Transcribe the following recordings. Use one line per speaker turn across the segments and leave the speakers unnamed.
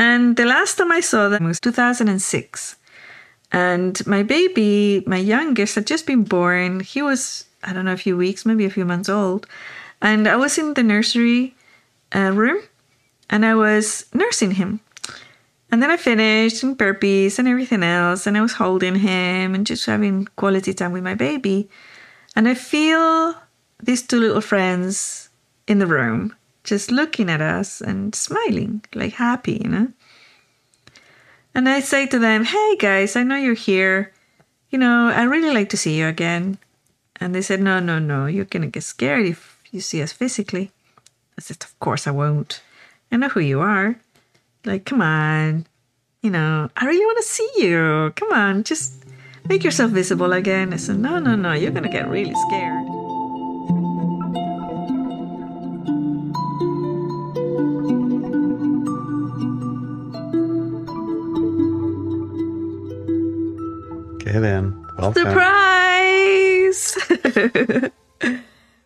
And the last time I saw them was 2006. And my baby, my youngest, had just been born. He was, I don't know, a few weeks, maybe a few months old. And I was in the nursery uh, room and I was nursing him. And then I finished and burpees and everything else. And I was holding him and just having quality time with my baby. And I feel these two little friends in the room just looking at us and smiling, like happy, you know? And I say to them, Hey guys, I know you're here. You know, I really like to see you again. And they said, No, no, no, you're going to get scared if you see us physically. I said, Of course I won't. I know who you are. Like, come on. You know, I really want to see you. Come on, just make yourself visible again. I said, No, no, no, you're going to get really scared.
Okay, then. Welcome.
Surprise!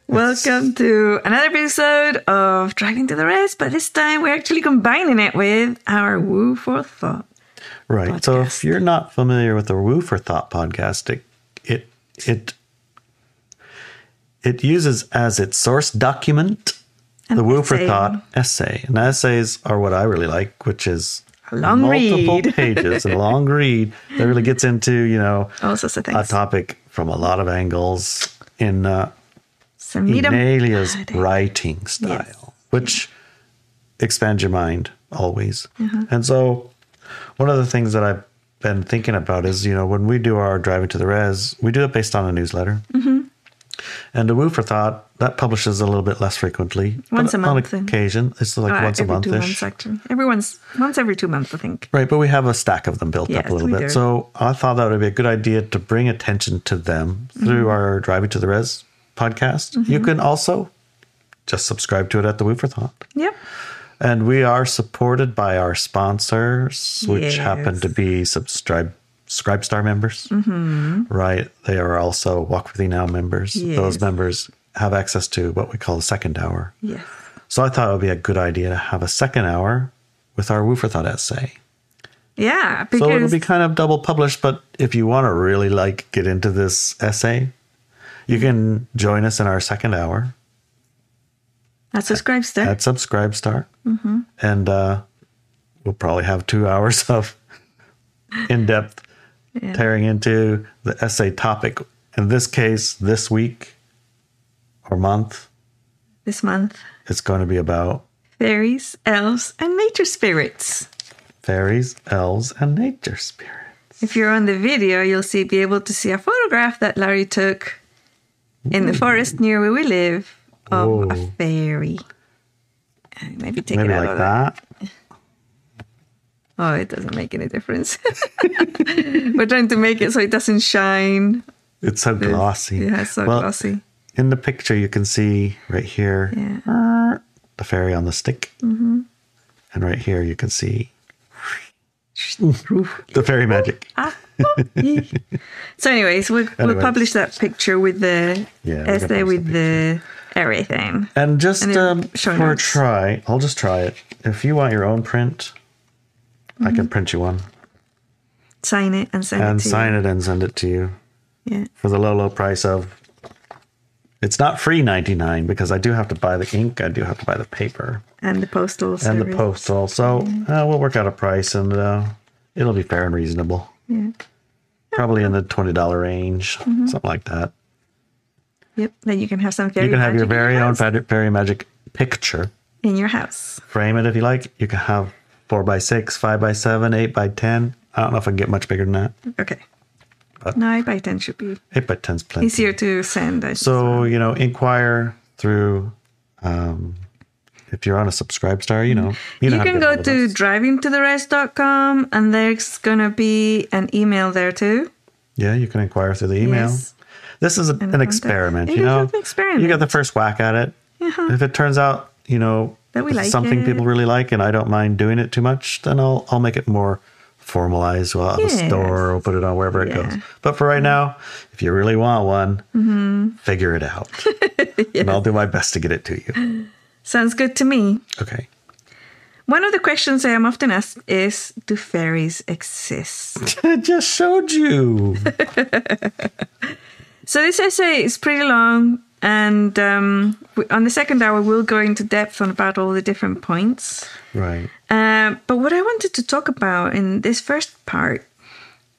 Welcome to another episode of Driving to the Rest, but this time we're actually combining it with our Woo for Thought.
Right. So if you're not familiar with the Woo for Thought podcast, it it it, it uses as its source document
An
the Woo for. Thought essay. And essays are what I really like, which is
long
multiple
read.
pages, a long read that really gets into, you know,
All sorts of
a topic from a lot of angles in uh,
So meet 'em.
Inelia's
Friday.
writing style, which expands your mind always.
Mm-hmm.
And so, one of the things that I've been thinking about is, you know, when we do our driving to the res, we do it based on a newsletter.
Mm-hmm.
And the Woo for Thought that publishes a little bit less frequently,
Once a month.
On occasion, it's like
Uh,
once a
every
month
two months, actually. Every once, once every two months, I think.
Right, but we have a stack of them built up a little bit.
do.
So I thought that would be a good idea to bring attention to them through
Mm-hmm.
our Driving to the Res podcast. You can also just subscribe to it at the Woo for Thought.
Yep.
And we are supported by our sponsors, which happen to be subscribe Scribestar members. Mm-hmm. Right. They are also Walk With Me Now members.
Yes.
Those members have access to what we call the second hour.
Yes.
So I thought it would be a good idea to have a second hour with our Woo for Thought essay.
Yeah,
So it'll be kind of double published, but if you want to really like get into this essay, you can join us in our second hour
at Subscribestar.
at Subscribestar,
Mm-hmm.
and uh, we'll probably have two hours of in-depth
Yeah.
tearing into the essay topic. In this case, this week or month,
this month.
it's going to be about
Fairies, elves, and nature spirits.
fairies, elves, and nature spirits.
If you're on the video, you'll see be able to see a photograph that Larry took in the forest near where we live of a fairy. Uh, maybe take
Maybe
it out
like
of
that.
Oh, it doesn't make any difference. We're trying to make it so it doesn't shine.
It's so glossy.
Yeah, it's so
Well,
glossy.
In the picture, you can see right here
Yeah.
the fairy on the stick.
Mm-hmm.
And right here, you can see the fairy magic.
Ah, oh, so, anyways, we'll, we'll publish that picture with the
Yeah,
essay with
the
the everything.
And just
And
um, for a try, I'll just try it. If you want your own print, I
Mm-hmm.
can print you one
Sign it and send
and
it to
sign
you.
it and send it to you
Yeah.
for the low, low price of. It's not free ninety nine because I do have to buy the ink. I do have to buy the paper
And the postal
and the postal. So uh, we'll work out a price and uh, it'll be fair and reasonable.
Yeah.
Probably in the twenty dollar range,
Mm-hmm.
something like that.
Yep. Then you can have some fairy
you can have your very own fairy fairy magic picture.
in your house.
Frame it if you like. You can have four by six, five by seven, eight by ten. I don't know if I can get much bigger than that.
Okay.
But-
no, 8 by 10 should be
Eight by ten's plenty.
easier to send. I
So you know, inquire through. Um, if you're on a subscribe star, you know
you,
how
can go to
us.
drivingtotherest.com and there's going to be an email there too.
Yeah, you can inquire through the email.
Yes.
This is a, an experiment. You know,
an experiment.
you got the first whack at it.
Uh-huh.
If it turns out, you know,
That we like
something
it.
people really like, and I don't mind doing it too much, then I'll I'll make it more formalized. Well,
Yes.
store or put it on wherever it goes. But for right now, if you really want one,
Mm-hmm.
figure it out, and I'll do my best to get it to you.
Sounds good to me.
Okay.
One of the questions I am often asked is Do fairies exist?
I just showed you.
So this essay is pretty long, and um, on the second hour, we'll go into depth on about all the different points.
right.
Uh, but what I wanted to talk about in this first part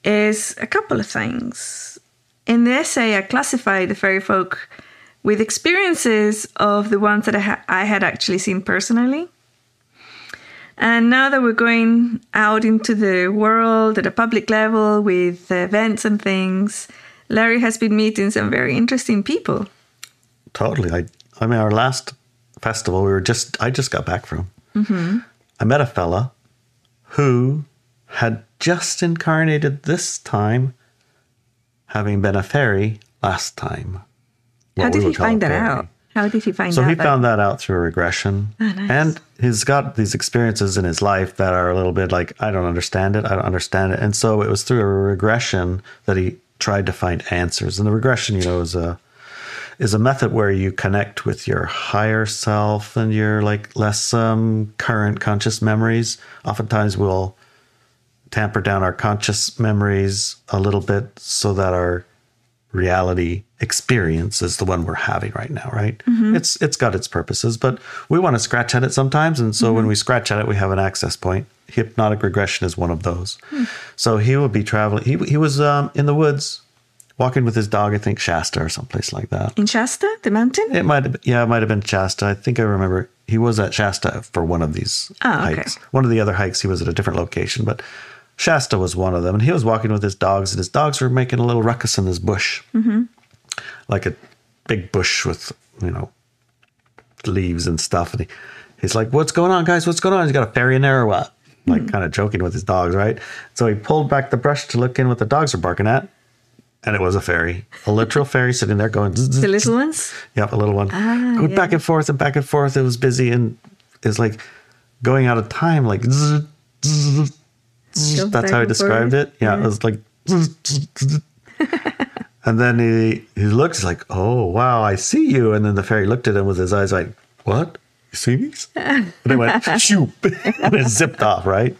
is a couple of things. In the essay, I classify the fairy folk with experiences of the ones that I, ha- I had actually seen personally. And now that we're going out into the world at a public level with events and things, Larry has been meeting some very interesting people.
Totally. I I mean, our last festival, we were just I just got back from. Mm-hmm. I met a fella who had just incarnated this time, having been a fairy last time.
How did he
would call a
find that out? How did he find
So
out?
So he
that-
found that out through a regression.
Oh, nice.
And he's got these experiences in his life that are a little bit like, I don't understand it. I don't understand it. And so it was through a regression that he tried to find answers. And the regression, you know, is a is a method where you connect with your higher self and your like less um, current conscious memories. Oftentimes we'll tamper down our conscious memories a little bit so that our reality experience is the one we're having right now, right? It's it's got its purposes, but we want to scratch at it sometimes, and so when we scratch at it, we have an access point. Hypnotic regression is one of those. So he would be traveling. He he was um, in the woods, walking with his dog. I think Shasta or someplace like that.
In Shasta, the mountain?
It might have, yeah, it might have been Shasta. I think I remember he was at Shasta for one of these
Oh, okay.
hikes. One of the other hikes, he was at a different location, but Shasta was one of them. And he was walking with his dogs, and his dogs were making a little ruckus in this bush, mm-hmm. like a big bush with you know leaves and stuff. And he, he's like, "What's going on, guys? What's going on? He's got a fairy in there or what?" Like kind of joking with his dogs, right? So he pulled back the brush to look in what the dogs were barking at. And it was a fairy, a literal fairy sitting there going, zzz, zzz,
The little ones?
Yep, a little one.
Ah,
Going
yeah.
back and forth and back and forth. It was busy and it's like going out of time. Like zzz. That's how
and
described it. Yeah,
Yeah.
it was like. and then he he looks like, oh wow, I see you. And then the fairy looked at him with his eyes like, what? You see me? And it went shoop, and it zipped off. Right.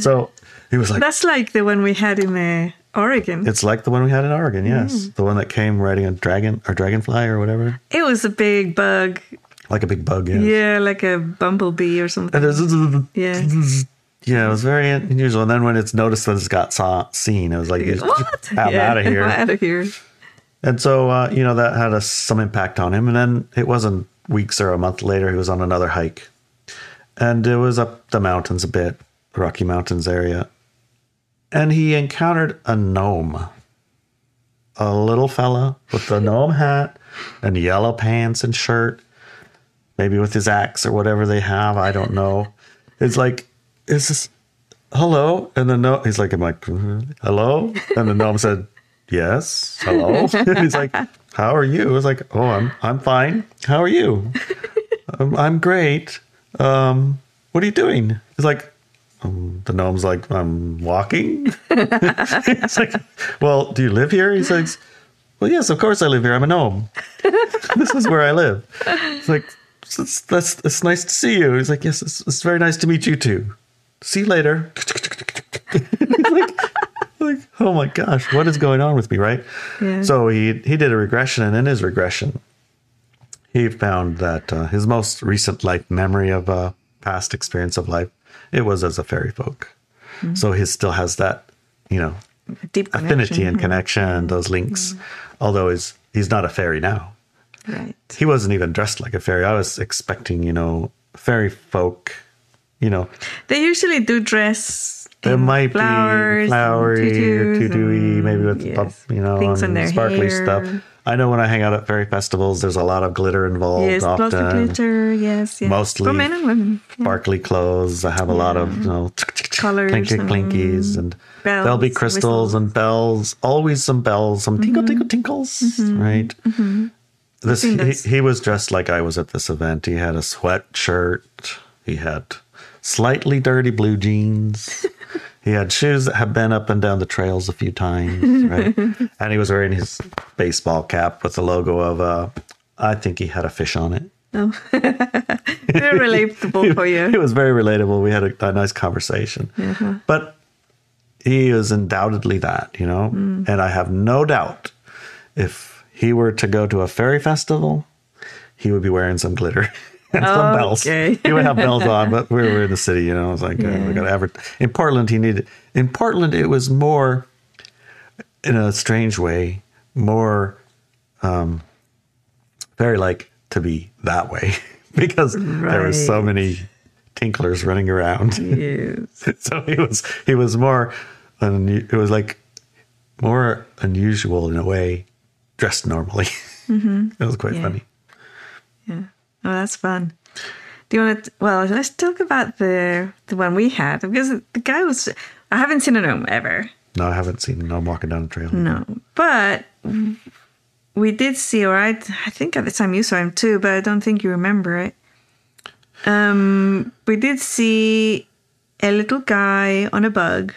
So he was like,
That's like the one we had in uh, Oregon.
it's like the one we had in Oregon. Yes,
Mm.
the one that came riding a dragon or dragonfly or whatever,
It was a big bug.
like a big bug. Yes.
Yeah, like a bumblebee or something. Yeah.
Yeah, it was very unusual. And then when it's noticed that it's got saw, seen, it was like,
What?
I'm
yeah,
out of here.
I'm out of here.
And so, uh, you know, that had a, some impact on him. And then it wasn't weeks or a month later, he was on another hike. And it was up the mountains a bit, Rocky Mountains area. And he encountered a gnome, a little fella with the gnome hat and yellow pants and shirt, maybe with his axe or whatever they have. I don't know. It's like, is this hello? And the gnome, he's like, I'm like, "Mhm. hello? And the gnome said, yes, hello. he's like, how are you? I was like, oh, I'm, I'm fine. How are you? um, I'm great. Um, what are you doing? He's like, um, the gnome's like, I'm walking. it's like, well, do you live here? He's like, well, yes, of course I live here. I'm a gnome. this is where I live. It's like, it's, that's, it's nice to see you. He's like, yes, it's, it's very nice to meet you too. See you later. like, like, oh my gosh, what is going on with me, right?
Yeah.
So he he did a regression, and in his regression, he found that uh, his most recent life memory of a past experience of life it was as a fairy folk. Mm-hmm. So he still has that, you know,
Deep
affinity mm-hmm.
connection.
and connection, those links. Although he's he's not a fairy now.
Right.
He wasn't even dressed like a fairy. I was expecting, you know, fairy folk, you know,
They usually do dress.
there might
flowers,
be flowery or
tutus,
tutu maybe with
and-
pop, you know,
things
and
their
sparkly
hair.
stuff. I know when I hang out at fairy festivals, there's a lot of glitter involved.
Yes, lots of
often.
glitter. Yes, yes.
Mostly
for men and women. Yeah.
sparkly clothes. I have a lot of you know
Colours
clinky
and
clinkies and there'll be
bells,
crystals and bells. Always some bells, some tinkle
Mm-hmm.
tinkle tinkles. Right. This he, he was dressed like I was at this event. He had a sweatshirt. He had slightly dirty blue jeans. He had shoes that had been up and down the trails a few times, right? and he was wearing his baseball cap with the logo of uh I think he had a fish on it.
No. Very relatable for you.
It was very relatable. We had a, a nice conversation.
Uh-huh.
But he is undoubtedly that, you know?
Mm.
And I have no doubt if he were to go to a fairy festival, he would be wearing some glitter some bells.
Okay.
He would have bells on, but we were in the city, you know? I was like, uh,
Yeah.
we got to ever. In Portland, he needed. In Portland, it was more, in a strange way, more um, fairy like to be that way because there were so many tinklers running around.
Yes.
so he was he was more un, it was like more unusual in a way dressed normally it was quite
Yeah.
funny
Yeah. Oh, that's fun. Do you want to? Well, let's talk about the the one we had because the guy was. I haven't seen a gnome ever.
no i haven't seen no walking down the trail
No, but we did see, or I, I think at the time you saw him too, but I don't think you remember it. Um, we did see a little guy on a bug,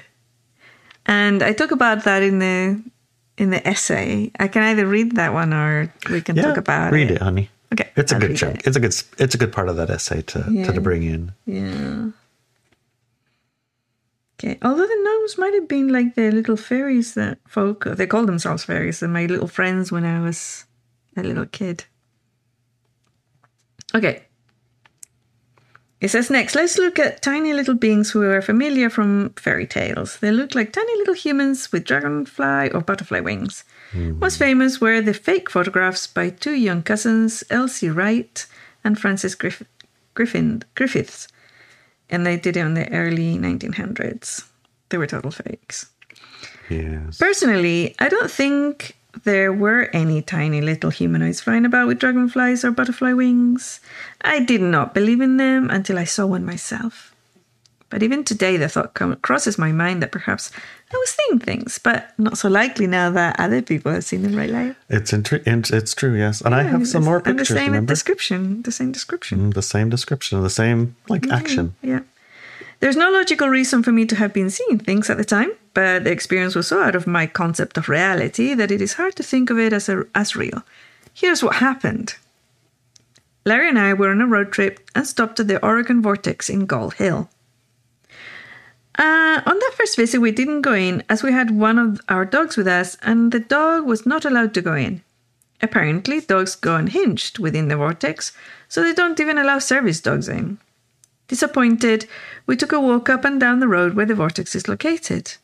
and I talk about that in the in the essay. I can either read that one or we can
yeah
talk about
read
it.
Read it honey
Okay,
it's a
I'll
good chunk
it.
it's a good it's a good part of that essay to to, to bring in
Yeah. Okay. Although the gnomes might have been like the little fairies that folk they call themselves fairies They're my little friends when I was a little kid. Okay. It says next, let's look at tiny little beings who are familiar from fairy tales. They look like tiny little humans with dragonfly or butterfly wings. Hmm. Most famous were the fake photographs by two young cousins, Elsie Wright and Frances Griff- Griffin Griffiths, and they did it in the early 1900s. They were total fakes.
yes
Personally, I don't think there were any tiny little humanoids flying about with dragonflies or butterfly wings. I did not believe in them until I saw one myself. But even today, the thought crosses my mind that perhaps I was seeing things, but not so likely now that other people have seen them right live.
it's intri- it's true yes and i have some more
and the same
remember
description. The same description.
Mm, the same description the same like action
Yeah. There's no logical reason for me to have been seeing things at the time, but the experience was so out of my concept of reality that it is hard to think of it as, a, as real. Here's what happened Larry and I were on a road trip and stopped at the Oregon Vortex in Gold Hill. Uh, on that first visit, we didn't go in as we had one of our dogs with us, and the dog was not allowed to go in. Apparently, dogs go unhinged within the vortex, so they don't even allow service dogs in. Disappointed, we took a walk up and down the road where the vortex is located.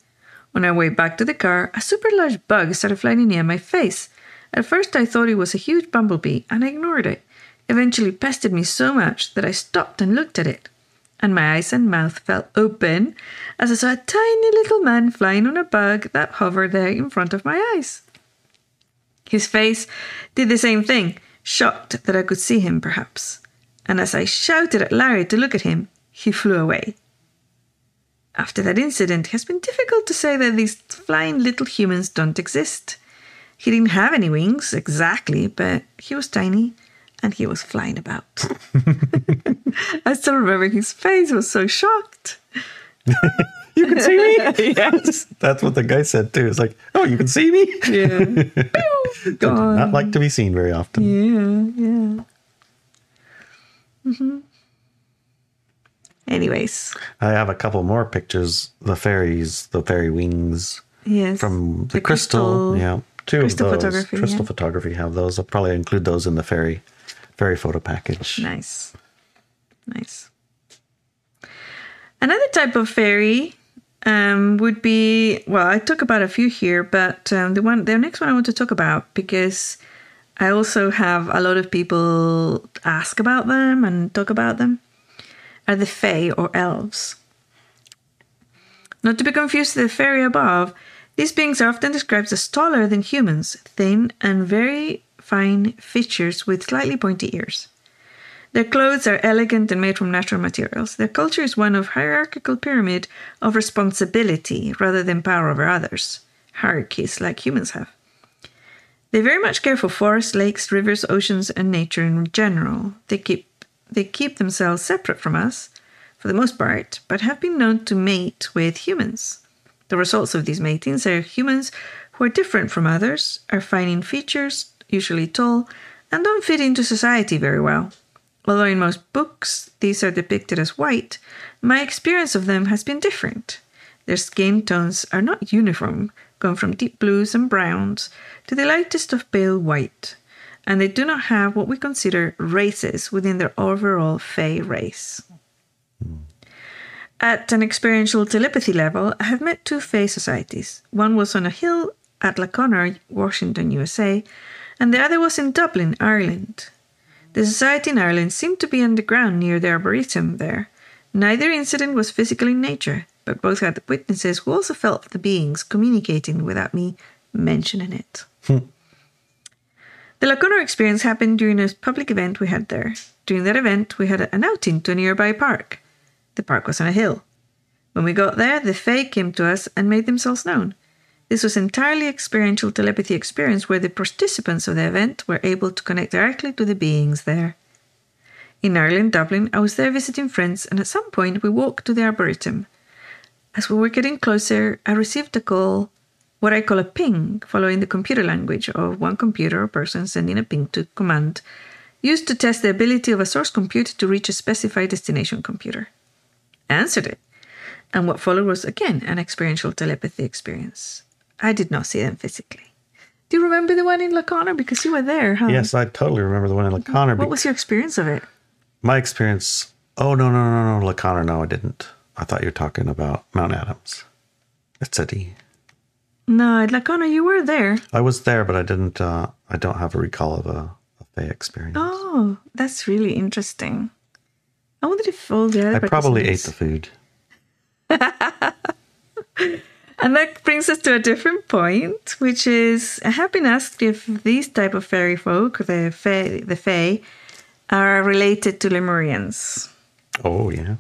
On our way back to the car, a super large bug started flying near my face. At first, I thought it was a huge bumblebee and I ignored it. Eventually, pestered me so much that I stopped and looked at it. And my eyes and mouth fell open as I saw a tiny little man flying on a bug that hovered there in front of my eyes. His face did the same thing, shocked that I could see him, perhaps. And as I shouted at Larry to look at him, he flew away. After that incident, it has been difficult to say that these flying little humans don't exist. He didn't have any wings, exactly, but he was tiny and he was flying about. I still remember his face was so shocked.
you can see me
yes.
that's what the guy said too it's like oh you can see me
Yeah. Gone.
not like to be seen very often
Yeah, yeah. Hmm Anyways,
I have a couple more pictures. The fairies, the fairy wings
yes.
from the, crystal, Yeah, two
crystal
of those.
photography,
crystal
yeah.
photography have those. I'll probably include those in the fairy, fairy photo package.
Nice. Nice. Another type of fairy um, would be well, I talk about a few here, but um, the one, the next one I want to talk about because I also have a lot of people ask about them and talk about them are the fae or elves. Not to be confused with the fairy above, these beings are often described as taller than humans, thin and very fine features with slightly pointy ears. Their clothes are elegant and made from natural materials. Their culture is one of hierarchical pyramid of responsibility rather than power over others, hierarchies like humans have. They very much care for forests, lakes, rivers, oceans, and nature in general. They keep they keep themselves separate from us, for the most part, but have been known to mate with humans. The results of these matings are humans who are different from others, are fine in features, usually tall, and don't fit into society very well. Although in most books these are depicted as white, my experience of them has been different. Their skin tones are not uniform, going from deep blues and browns to the lightest of pale white, and they do not have what we consider races within their overall Fey race. At an experiential telepathy level, I have met two Fey societies. One was on a hill at La Conner, Washington, USA, and the other was in Dublin, Ireland. The society in Ireland seemed to be underground near the arboretum there. Neither incident was physical in nature, but both had witnesses who also felt the beings communicating without me mentioning it. Hmm. the La Conner experience happened during a public event we had there. During that event, we had an outing to a nearby park. The park was on a hill. When we got there, the Fae came to us and made themselves known. This was entirely experiential telepathy experience where the participants of the event were able to connect directly to the beings there. In Ireland, Dublin, I was there visiting friends, and at some point we walked to the arboretum. As we were getting closer, I received a call, what I call a ping, following the computer language of one computer or person sending a ping to command, used to test the ability of a source computer to reach a specified destination computer. I answered it, and what followed was again an experiential telepathy experience. I did not see them physically. Do you remember the one in La Conner? Because you were there, huh?
Yes, I totally remember the one in La Conner.
But What was your experience of it?
My experience. Oh no no no no La Conner. No, I didn't. I thought you were talking about Mount Adams. It's a D.
No, at La Conner, you were there.
I was there, but I didn't. Uh, I don't have a recall of a, a Fey experience.
Oh, that's really interesting. I wonder if all the other
I probably ate the food.
And that brings us to a different point, which is I have been asked if these type of fairy folk, the fae, the fae, are related to Lemurians,
Oh yeah.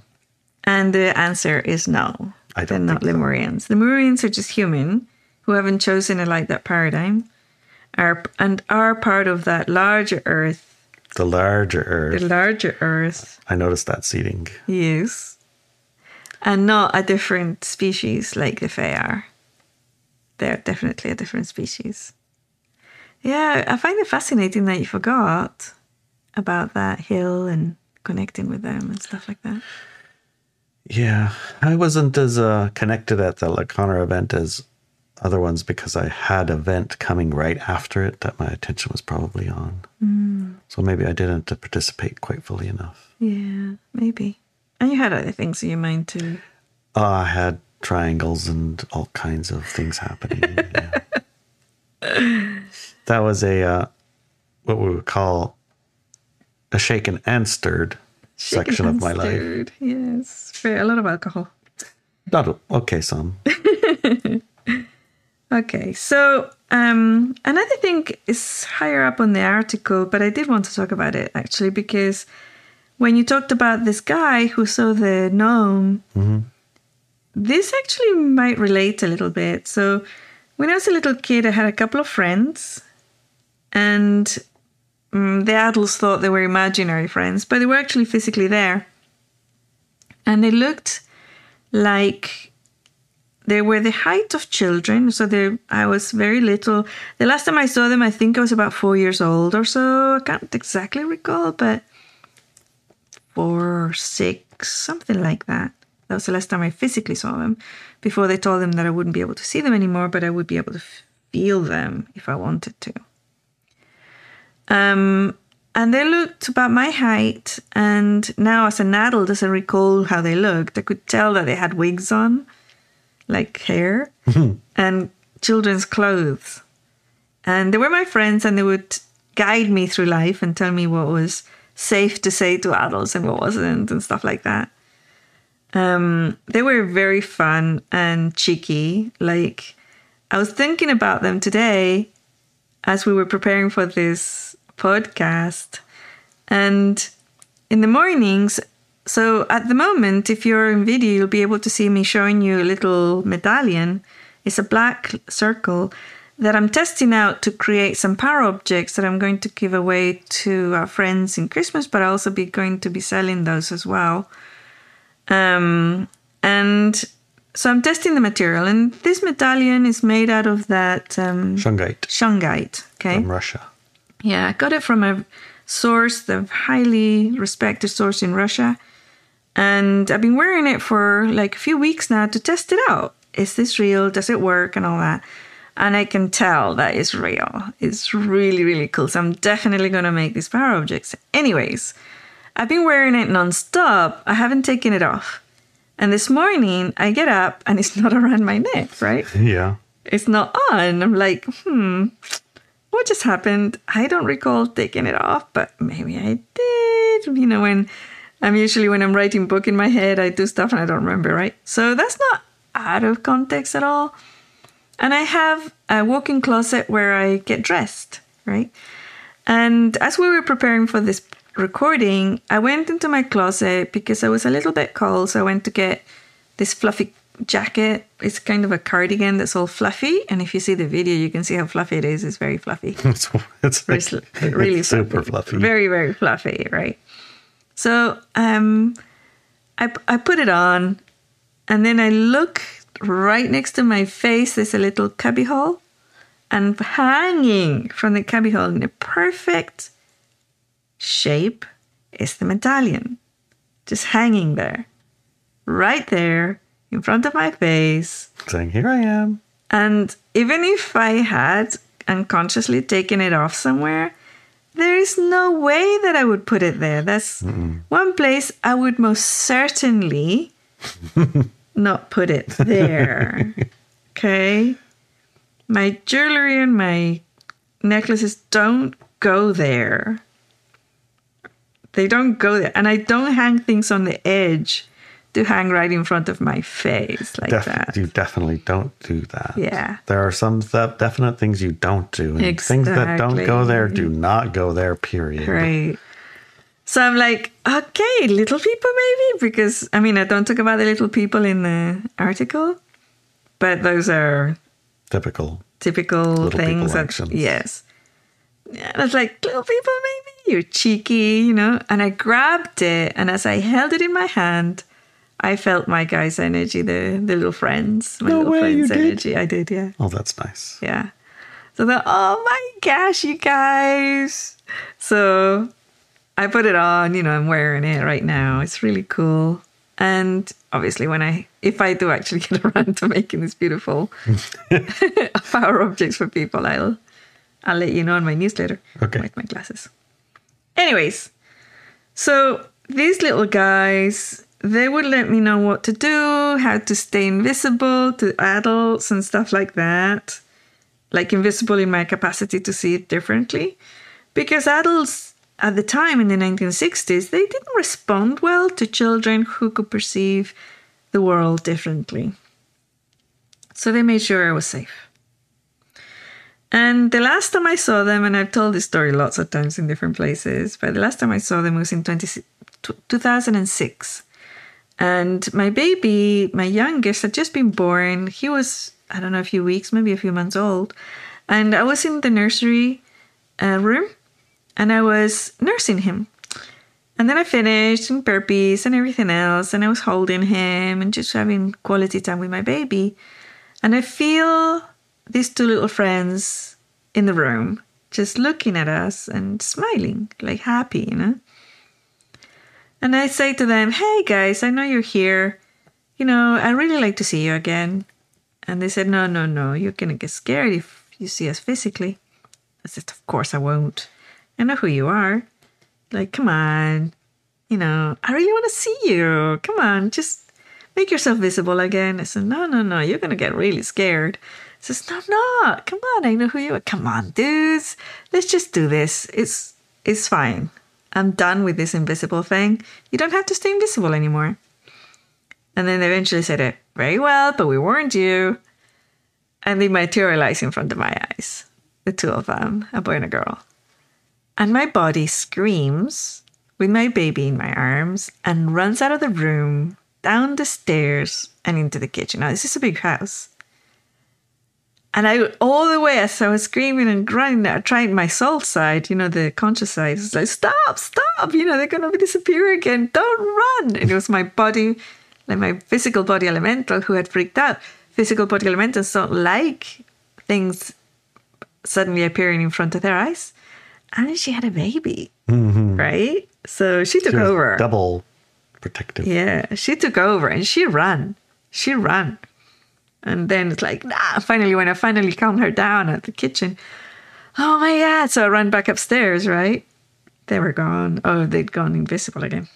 And the answer is no.
I
They're
don't
not
think so.
Lemurians. Lemurians are just human who haven't chosen to like that paradigm, are and are part of that larger Earth,
The larger Earth.
the larger Earth.
I noticed that seating.
Yes. And not a different species like the Fae are. They're definitely a different species. Yeah, I find it fascinating that you forgot about that hill and connecting with them and stuff like that.
Yeah, I wasn't as uh, connected at the La Conner event as other ones because I had an event coming right after it that my attention was probably on.
Mm.
So maybe I didn't participate quite fully enough.
Yeah, maybe. And you had other things in your mind too.
Uh, I had triangles and all kinds of things happening. yeah. That was a uh, what we would call a shaken and stirred section of my life.
Yes, very, a lot of alcohol.
Not okay, some.
Okay, so um, another thing is higher up on the article, but I did want to talk about it actually because when you talked about this guy who saw the gnome, this actually might relate a little bit. So when I was a little kid, I had a couple of friends, and um, the adults thought they were imaginary friends, but they were actually physically there. And they looked like they were the height of children. So they, I was very little. The last time I saw them, I think I was about four years old or so. I can't exactly recall, but four or six, something like that. That was the last time I physically saw them. Before they told them that I wouldn't be able to see them anymore, but I would be able to feel them if I wanted to. Um, and they looked about my height. And now, as an adult, as I recall how they looked, I could tell that they had wigs on, like hair, and children's clothes. And they were my friends, and they would guide me through life and tell me what was safe to say to adults and what wasn't, and stuff like that. Um, they were very fun and cheeky. Like, I was thinking about them today as we were preparing for this podcast. And in the mornings, so at the moment, if you're in video, you'll be able to see me showing you a little medallion. It's a black circle that I'm testing out to create some power objects that I'm going to give away to our friends in Christmas, but I'll also be going to be selling those as well. Um, and so I'm testing the material, and this medallion is made out of that um,
Shungite
shungite. Okay.
from Russia.
Yeah, I got it from a source, the highly respected source in Russia. And I've been wearing it for like a few weeks now to test it out. Is this real? Does it work? And all that. And I can tell that it's real. It's really, really cool. So I'm definitely going to make these power objects. Anyways, I've been wearing it nonstop. I haven't taken it off. And this morning I get up and it's not around my neck, right?
Yeah.
It's not on. I'm like, hmm, what just happened? I don't recall taking it off, but maybe I did. You know, when I'm usually when I'm writing book in my head, I do stuff and I don't remember, right? So that's not out of context at all. And I have a walk-in closet where I get dressed, right? And as we were preparing for this recording, I went into my closet because I was a little bit cold. So I went to get this fluffy jacket. It's kind of a cardigan that's all fluffy. And if you see the video, you can see how fluffy it is. It's very fluffy.
It's, it's
It's really
it's super fluffy.
Very, very fluffy, right? So um, I, I put it on, and then I look right next to my face. There's a little cubbyhole, and hanging from the cubbyhole in a perfect shape is the medallion, just hanging there, right there in front of my face.
saying, Here I am.
And even if I had unconsciously taken it off somewhere, there is no way that I would put it there. That's one place I would most certainly not put it there. okay? My jewelry and my necklaces don't go there. They don't go there. And I don't hang things on the edge to hang right in front of my face like
Def-
that.
You definitely don't do that.
Yeah.
There are some th- definite things you don't do. And things that don't go there do not go there, period.
Right. So I'm like, okay, little people maybe because I mean I don't talk about the little people in the article, but those are
Typical.
typical
Little
things that
actions.
yes. And I was like, little people maybe you're cheeky, you know. And I grabbed it, and as I held it in my hand, I felt my guy's energy, the the little friends, my
No
little
way,
friends'
did?
energy. I did, yeah.
Oh, that's nice.
Yeah. So the oh my gosh, you guys. So I put it on, you know, I'm wearing it right now. It's really cool. And obviously when I if I do actually get around to making this beautiful power objects for people, I'll I'll let you know in my newsletter.
Okay.
With my glasses. Anyways, so these little guys, they would let me know what to do, how to stay invisible to adults and stuff like that. Like invisible in my capacity to see it differently. Because adults at the time in the 1960s, they didn't respond well to children who could perceive the world differently. So they made sure I was safe. And the last time I saw them, and I've told this story lots of times in different places, but the last time I saw them was in 20, 2006. And my baby, my youngest, had just been born. He was, I don't know, a few weeks, maybe a few months old. And I was in the nursery uh, room and I was nursing him. And then I finished and burpees and everything else. And I was holding him and just having quality time with my baby. And I feel these two little friends in the room just looking at us and smiling, like happy, you know? And I say to them, Hey guys, I know you're here. You know, I'd really like to see you again. And they said, No, no, no, you're going to get scared if you see us physically. I said, Of course I won't. I know who you are. Like, come on. You know, I really want to see you. Come on, just make yourself visible again. I said, No, no, no, you're going to get really scared. I says, No, no, come on, I know who you are. Come on, dudes. Let's just do this. It's it's fine. I'm done with this invisible thing. You don't have to stay invisible anymore. And then they eventually said it, very well, but we warned you. And they materialized in front of my eyes, the two of them, a boy and a girl. And my body screams with my baby in my arms and runs out of the room, down the stairs, and into the kitchen. Now, this is a big house. And I, all the way as I was screaming and grunting, I tried my soul side, you know, the conscious side. It's like, stop, stop, you know, they're going to disappear again. Don't run. And it was my body, like my physical body elemental who had freaked out. Physical body elementals don't like things suddenly appearing in front of their eyes. and she had a baby, mm-hmm. right? So she took
She
over.
Double protective.
Yeah, she took over and she ran. She ran. And then it's like, nah, finally, when I finally calmed her down at the kitchen, oh my God. So I ran back upstairs, right? They were gone. Oh, they'd gone invisible again.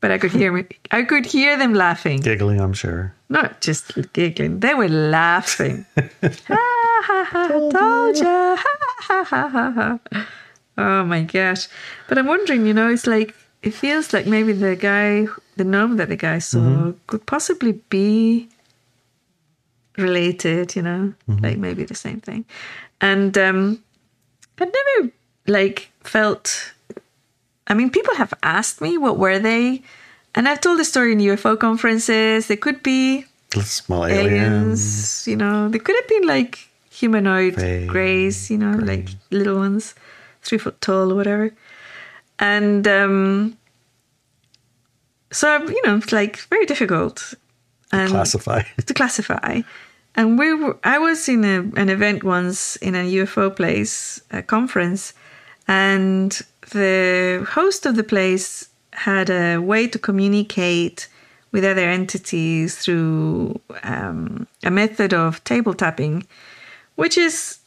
But I could hear me. I could hear them laughing.
Giggling, I'm sure.
Not just giggling. They were laughing. ha ha ha! Told ya! Ha ha ha ha ha! Oh my gosh! But I'm wondering, you know, it's like it feels like maybe the guy, the gnome that the guy saw, mm-hmm. could possibly be related. You know, like maybe the same thing. And um, I've never like felt. I mean, people have asked me what were they, and I've told the story in UFO conferences. They could be
Small aliens.
aliens. You know, they could have been like humanoid greys, you know, like little ones, three foot tall or whatever. And um, so, you know, it's like very difficult and
Classify.
to classify. And we were, I was in a, an event once in a UFO place, a conference, and the host of the place had a way to communicate with other entities through um, a method of table tapping, which is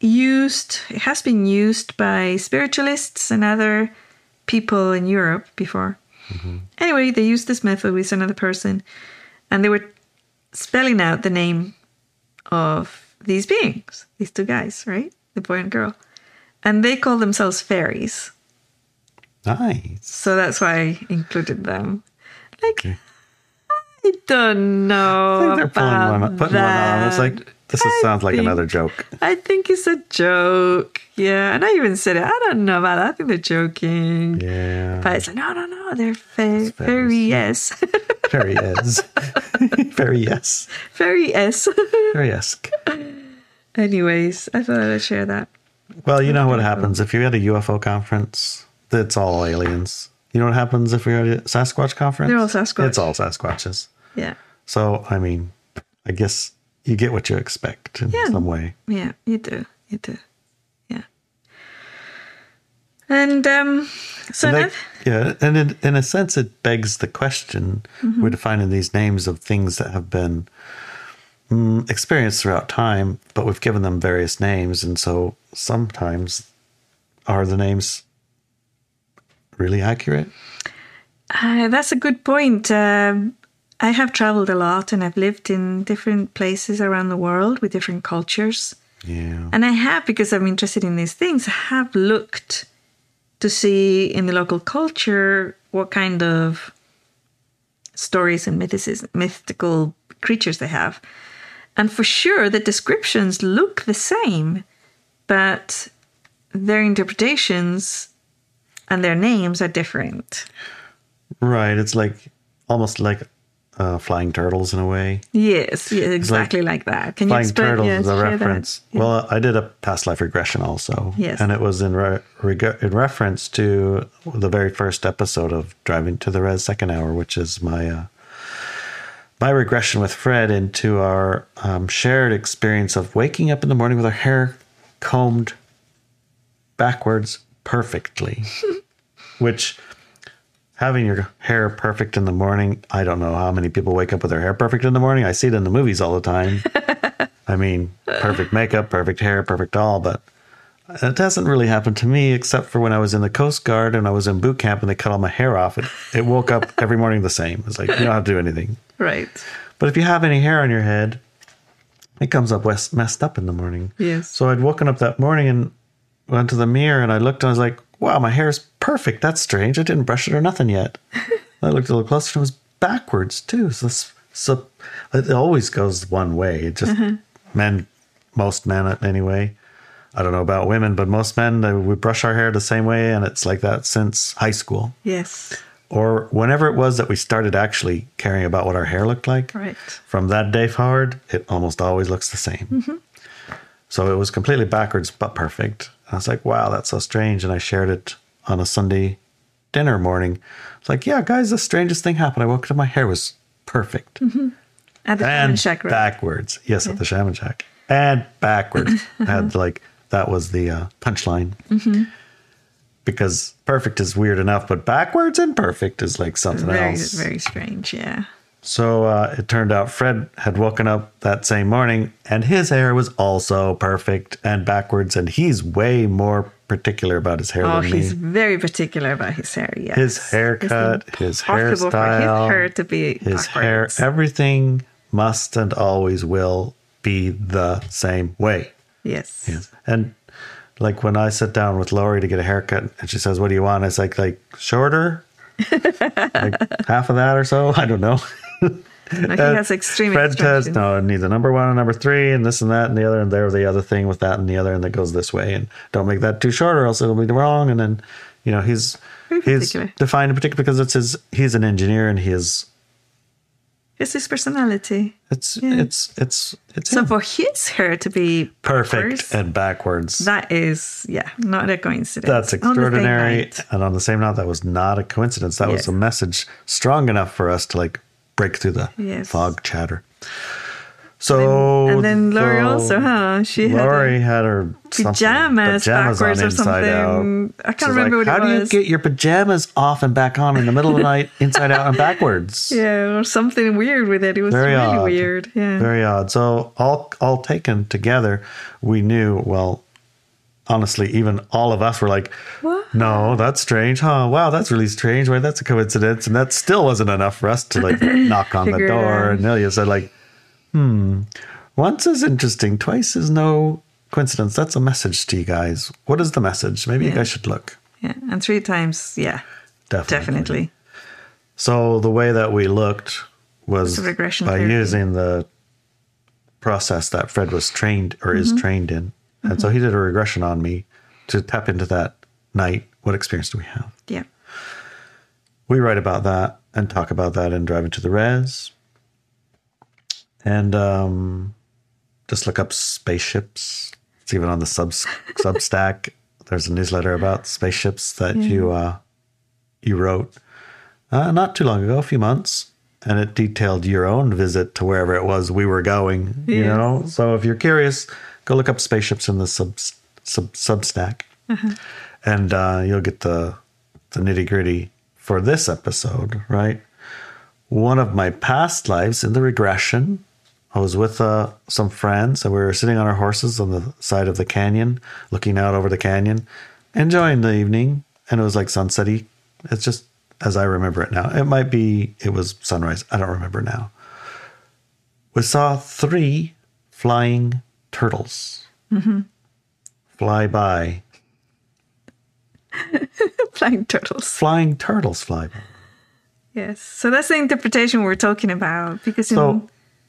used, it has been used by spiritualists and other people in Europe before. Anyway, they used this method with another person, and they were spelling out the name of these beings, these two guys, right? The boy and girl. And they call themselves fairies.
Nice.
So that's why I included them. Like, I don't know.
I think they're pulling
about
one, putting one on. It's like this is, sounds like
think-
another joke.
I think it's a joke. Yeah. And I even said it. I don't know about that. I think they're joking.
Yeah.
But it's like, no, no, no. They're fa-
It's fairies.
fairy, yes.
Very is. Very yes.
fairy, yes.
Very esque.
Anyways, I thought I'd share that.
Well, you know what happens if you're at a UFO conference? It's all aliens. You know what happens if you're at a Sasquatch conference?
They're all Sasquatch.
It's all Sasquatches.
Yeah.
So, I mean, I guess you get what you expect in
Yeah.
some way.
Yeah, you do. You do. Yeah. And um so
And they- yeah, and in, in a sense, it begs the question
Mm-hmm.
we're defining these names of things that have been mm, experienced throughout time, but we've given them various names. And so sometimes are the names really accurate?
uh, that's a good point. Um, I have traveled a lot and I've lived in different places around the world with different cultures.
Yeah.
And I have, because I'm interested in these things, have looked to see in the local culture what kind of stories and mythicism, mythical creatures they have. And for sure, the descriptions look the same, but their interpretations and their names are different.
Right. It's like almost like uh, flying turtles in a way.
Yes, yeah, exactly like, that. Can you
Flying
explain?
turtles
yes,
is a reference.
Yeah.
Well, I did a past life regression also.
Yes.
And it was in, re- reg- in reference to the very first episode of Driving to the Res Second Hour, which is my uh, my regression with Fred into our um, shared experience of waking up in the morning with our hair combed backwards perfectly, which having your hair perfect in the morning, I don't know how many people wake up with their hair perfect in the morning. I see it in the movies all the time. I mean, perfect makeup, perfect hair, perfect all, but it hasn't really happened to me except for when I was in the Coast Guard and I was in boot camp and they cut all my hair off. It, it woke up every morning the same. It's like, you don't have to do anything.
right.
But if you have any hair on your head, it comes up messed up in the morning.
Yes.
So I'd woken up that morning and went to the mirror and I looked and I was like, wow, my hair is perfect. That's strange. I didn't brush it or nothing yet. I looked a little closer and it was backwards too. So, so it always goes one way. It just mm-hmm. men, most men uh, anyway. I don't know about women, but most men, they, we brush our hair the same way and it's like that since high school
Yes.
or whenever it was that we started actually caring about what our hair looked like.
Right.
From that day forward, it almost always looks the same. Mm-hmm. So it was completely backwards but perfect. I was like, wow, that's so strange. And I shared it on a Sunday dinner morning. It's like, yeah, guys, the strangest thing happened. I woke up, my hair was perfect.
At the
and
and shack, right?
backwards. Yes, at the Shaman Shack. And backwards. Had like, that was the uh, punchline. because perfect is weird enough, but backwards and perfect is like something
Very,
else.
very strange. Yeah.
So uh, it turned out Fred had woken up that same morning and his hair was also perfect and backwards, and he's way more particular about his hair
Oh, he's
me.
very particular about his hair. Yes.
His haircut, his hairstyle,
his hair to be
his hair,
backwards.
everything must and always will be the same way.
Yes.
Yes. And like when I sit down with Lori to get a haircut and she says, What do you want? It's like like shorter? like half of that or so? I don't know.
Now he has extreme
Fred says. No, it needs a number one and number three and this and that and the other and there the other thing with that and the other and that goes this way and don't make that too short or else it'll be wrong. And then, you know, he's
Very
he's defined in particular because it's his he's an engineer and he is
It's his personality.
it's
Yeah.
it's it's it's
So
him.
for his hair to be
perfect
backwards,
and backwards.
that is, yeah, not a coincidence.
That's
On the
extraordinary.
night.
And on the same note, that was not a coincidence. That was a message strong enough for us to like break through the
Yes.
fog chatter. So
and then Lori
so
also, huh? She had
Lori had her
pajamas,
pajamas
backwards or something.
out.
I can't remember
like,
what it was.
How do you get your pajamas off and back on in the middle of the night, inside out and backwards?
yeah, or something weird with it. It was
Very
really
odd.
weird. Yeah.
Very odd. So all all taken together, we knew well. Honestly, even all of us were like,
What?
"No, that's strange, huh? Wow, that's really strange. Why, that's a coincidence." And that still wasn't enough for us to like knock on the door. And Ilya said, "Like, hmm, once is interesting, twice is no coincidence. That's a message to you guys. What is the message? Maybe you guys should look.
yeah. And three times, yeah,
Definitely.
definitely.
So the way that we looked was
It's a regression
by
therapy.
using the process that Fred was trained or
Mm-hmm.
is trained in. And so he did a regression on me to tap into that night. What experience do we have?
Yeah.
We write about that and talk about that and drive into the Res. And um, just look up spaceships. It's even on the sub Substack. There's a newsletter about spaceships that you uh, you wrote uh, not too long ago, a few months, and it detailed your own visit to wherever it was we were going. You know, so if you're curious, go look up spaceships in the sub, sub Substack, and uh, you'll get the the nitty gritty for this episode. Right, one of my past lives in the regression. I was with uh, some friends, and we were sitting on our horses on the side of the canyon, looking out over the canyon, enjoying the evening. And it was like sunsetty. It's just as I remember it now. It might be it was sunrise. I don't remember now. We saw three flying turtles mm-hmm. fly by.
Flying turtles.
Flying turtles fly by.
Yes. So that's the interpretation we're talking about because in,
So,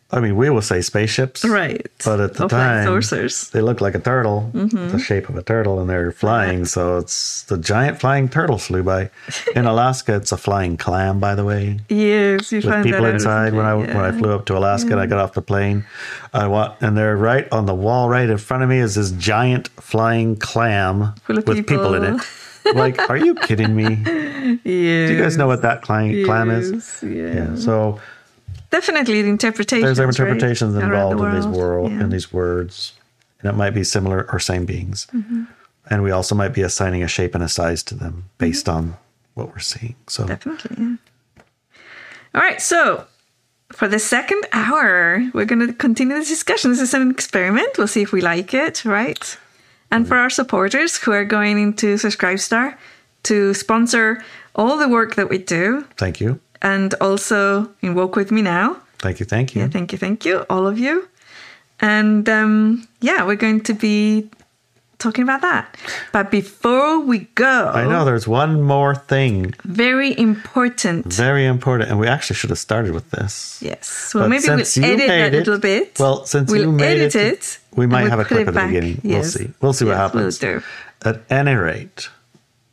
I mean, we will say spaceships,
right.
But at the time,
saucers.
they look like a turtle, mm-hmm. the shape of a turtle, and they're flying. So it's the giant flying turtle flew by. In Alaska, it's a flying clam, by the way,
Yes, you
with
find
people inside. When I
isn't
when I flew up to Alaska, and I got off the plane, I want and they're right on the wall, right in front of me, is this giant flying clam with people in it. Like, are you kidding me? Yeah.
Do
you guys know what that clam, clam is?
Yes, Yeah.
Yeah. So
Definitely the interpretations.
there's
right?
interpretations
Around
involved
the
in these
world. Yeah.
in these words and it might be similar or same beings
Mm-hmm.
and we also might be assigning a shape and a size to them based
Mm-hmm.
on what we're seeing so
Definitely, yeah. All right, so for the second hour, we're going to continue the discussion. This is an experiment. We'll see if we like it, right? And for our supporters who are going into Subscribestar to sponsor all the work that we do
thank you
and also in Walk With Me Now.
thank you thank you
Yeah, thank you, thank you, all of you. And um, yeah, we're going to be talking about that. But before we go,
i know there's one more thing
very important.
very important and we actually should have started with this
Yes. Well,
But
maybe we'll edit that a little bit.
well since
we'll
you made
edit
it,
it.
we might
we'll
have a clip at the beginning we'll see we'll see what happens
We'll do.
at any rate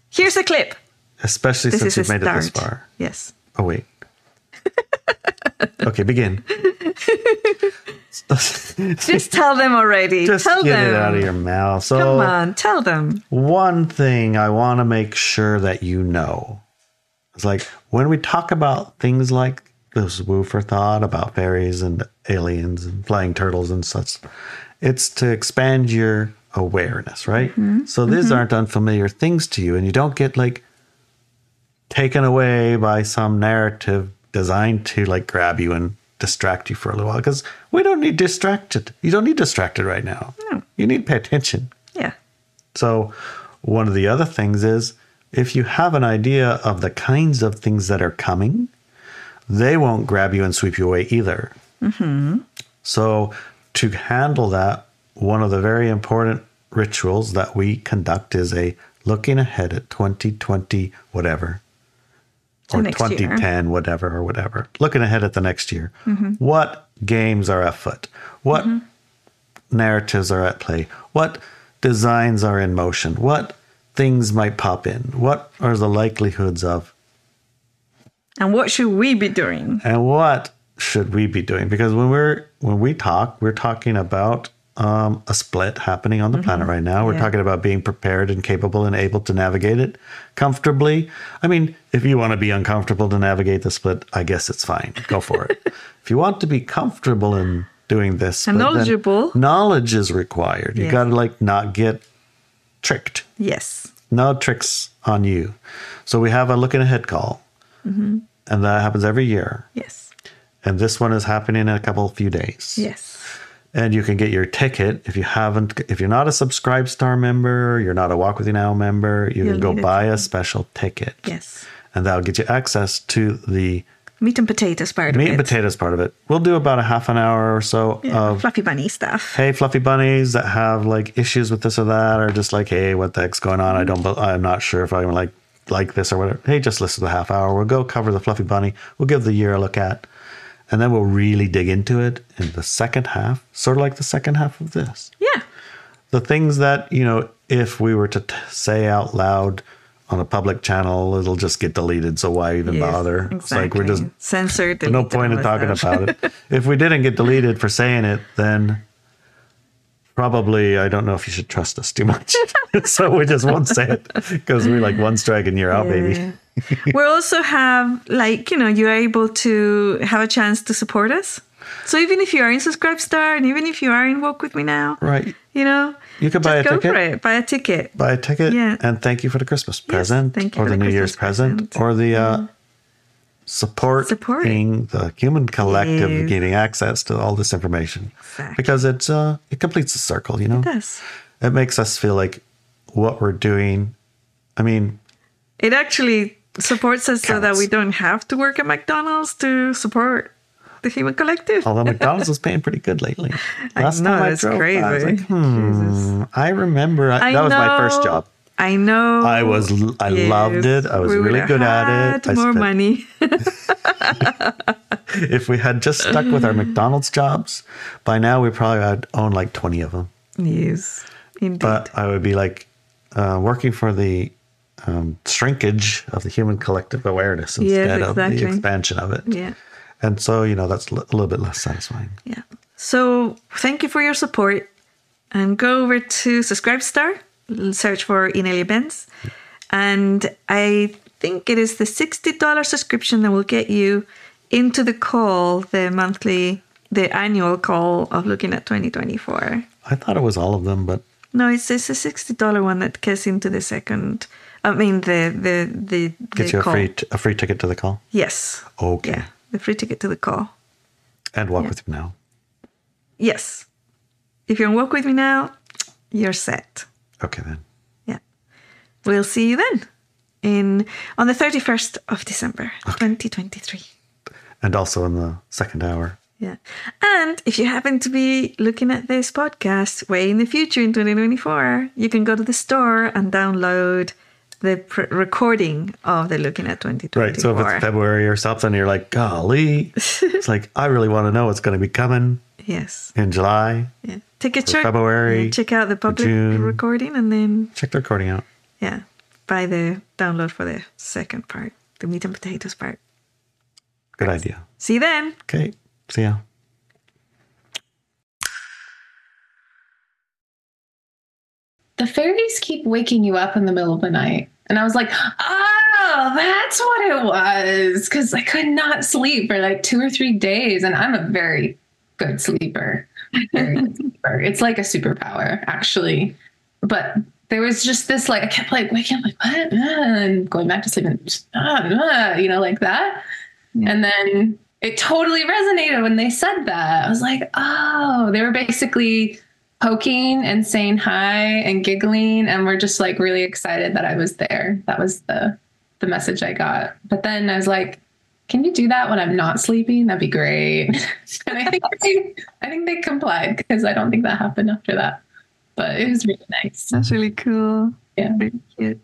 Here's a clip.
especially
This
since you've made it this far
Yes.
Oh wait okay begin
Just tell them already.
Just
tell
get
them.
it out of your mouth. So,
Come on, tell them.
one thing I want to make sure that you know is like when we talk about things like this woo for thought about fairies and aliens and flying turtles and such. It's to expand your awareness, right? Mm-hmm. So these mm-hmm. aren't unfamiliar things to you, and you don't get like taken away by some narrative designed to like grab you and distract you for a little while because we don't need distracted. You don't need distracted right now. No. You need to pay attention.
Yeah.
So, one of the other things is if you have an idea of the kinds of things that are coming, they won't grab you and sweep you away either. Mm-hmm. So, to handle that, one of the very important rituals that we conduct is a looking ahead at 2020, whatever, or
next year.
2010, whatever, or whatever. Looking ahead at the next year. Mm-hmm. What games are afoot? What mm-hmm. narratives are at play? What designs are in motion? What things might pop in? What are the likelihoods of
And what should we be doing?
and what should we be doing because when we're when we talk we're talking about um, a split happening on the planet right now we're
Mm-hmm. Yeah.
talking about being prepared and capable and able to navigate it comfortably i mean if you want to be uncomfortable to navigate the split i guess it's fine go for it if you want to be comfortable in doing this
And knowledgeable.
knowledge is required you
Yeah.
got to like not get tricked
Yes.
no tricks on you so we have a looking ahead call
Mm-hmm.
and that happens every year
Yes.
and this one is happening in a couple few days.
Yes.
And you can get your ticket if you haven't if you're not a subscribe star member, you're not a Walk With You Now member, you
You'll
can go buy a special ticket.
Yes.
And that'll get you access to the
Meat and potatoes part
meat
of
and potatoes part of it. We'll do about a half an hour or so
Yeah,
of
fluffy bunny stuff.
hey fluffy bunnies that have like issues with this or that or just like hey what the heck's going on i don't i'm not sure if i'm like like this or whatever hey just listen to the half hour we'll go cover the fluffy bunny we'll give the year a look at and then we'll really dig into it in the second half sort of like the second half of this
Yeah.
the things that you know if we were to t- say out loud on a public channel it'll just get deleted so why even
Yes,
bother it's like we're just
censored.
no point in talking about it. If we didn't get deleted for saying it, then probably I don't know if you should trust us too much. so we just won't say it because we're like one strike and you're out, baby.
We also have like you know you're able to have a chance to support us. So even if you are in Subscribe Star and even if you are in Walk with Me now,
Right.
you know,
You could buy a
go
ticket.
for it. Buy a ticket.
Buy a ticket
Yeah.
and thank you for the Christmas present
thank you
or the, New Year's present,
present.
or the uh, support
Supporting.
the human collective
Yes.
getting access to all this information
Exactly.
because it's uh, it completes the circle, you know.
It does.
It makes us feel like what we're doing. I mean,
It actually supports us so that we don't have to work at McDonald's to support the human collective.
Although McDonald's was paying pretty good lately.
I
Last
know,
time I
it's
drove, by, I was
crazy.
like, hmm. I remember I,
I
that was my first job.
I know.
I was, I loved it. I was really good at it. I
More
spent-
money.
If we had just stuck with our McDonald's jobs, by now we probably had owned like twenty of them.
yes, indeed.
But I would be like uh, working for the um, shrinkage of the human collective awareness instead of the expansion of it.
yeah.
And so you know that's a little bit less satisfying.
Yeah. So thank you for your support. And go over to Subscribe Star, search for Inelia Benz. And I think it is the $60 subscription that will get you into the call, the monthly, the annual call of looking at 2024.
I thought it was all of them, but
No, it's, it's a $60 one that gets into the second, I mean, the, the, the,
gets
the
you a
call.
free t- a free ticket to the call.
Yes.
Okay.
Yeah. The free ticket to the call.
And walk
Yeah.
with me now.
Yes. If you're on Walk With Me Now, you're set.
Okay then.
Yeah. We'll see you then in on the 31st of December, 2023.
And also in the second hour.
Yeah. And if you happen to be looking at this podcast way in the future in 2024, you can go to the store and download the pr- recording of the Looking at 2024.
Right. So if it's February or something, you're like, golly. it's like, I really want to know what's going to be coming
yes.
in July.
Yeah. Take a check.
February,
check out the public recording and then
Check the recording out.
yeah, buy the download for the second part, the meat and potatoes part.
Good idea.
See you then.
Okay. See ya.
The fairies keep waking you up in the middle of the night. And I was like, oh, that's what it was. Because I could not sleep for like two or three days. And I'm a very good sleeper. Very good sleeper. It's like a superpower, actually. But there was just this like I kept like waking up like what Ah, and going back to sleep and just, ah, ah, you know like that.
Yeah.
And then it totally resonated when they said that. I was like, oh, they were basically poking and saying hi and giggling and we're just like really excited that I was there. That was the the message I got. But then I was like, can you do that when I'm not sleeping? That'd be great. and I think they, I think they complied because I don't think that happened after that. But it was really nice.
That's really cool.
Yeah.
Very cute.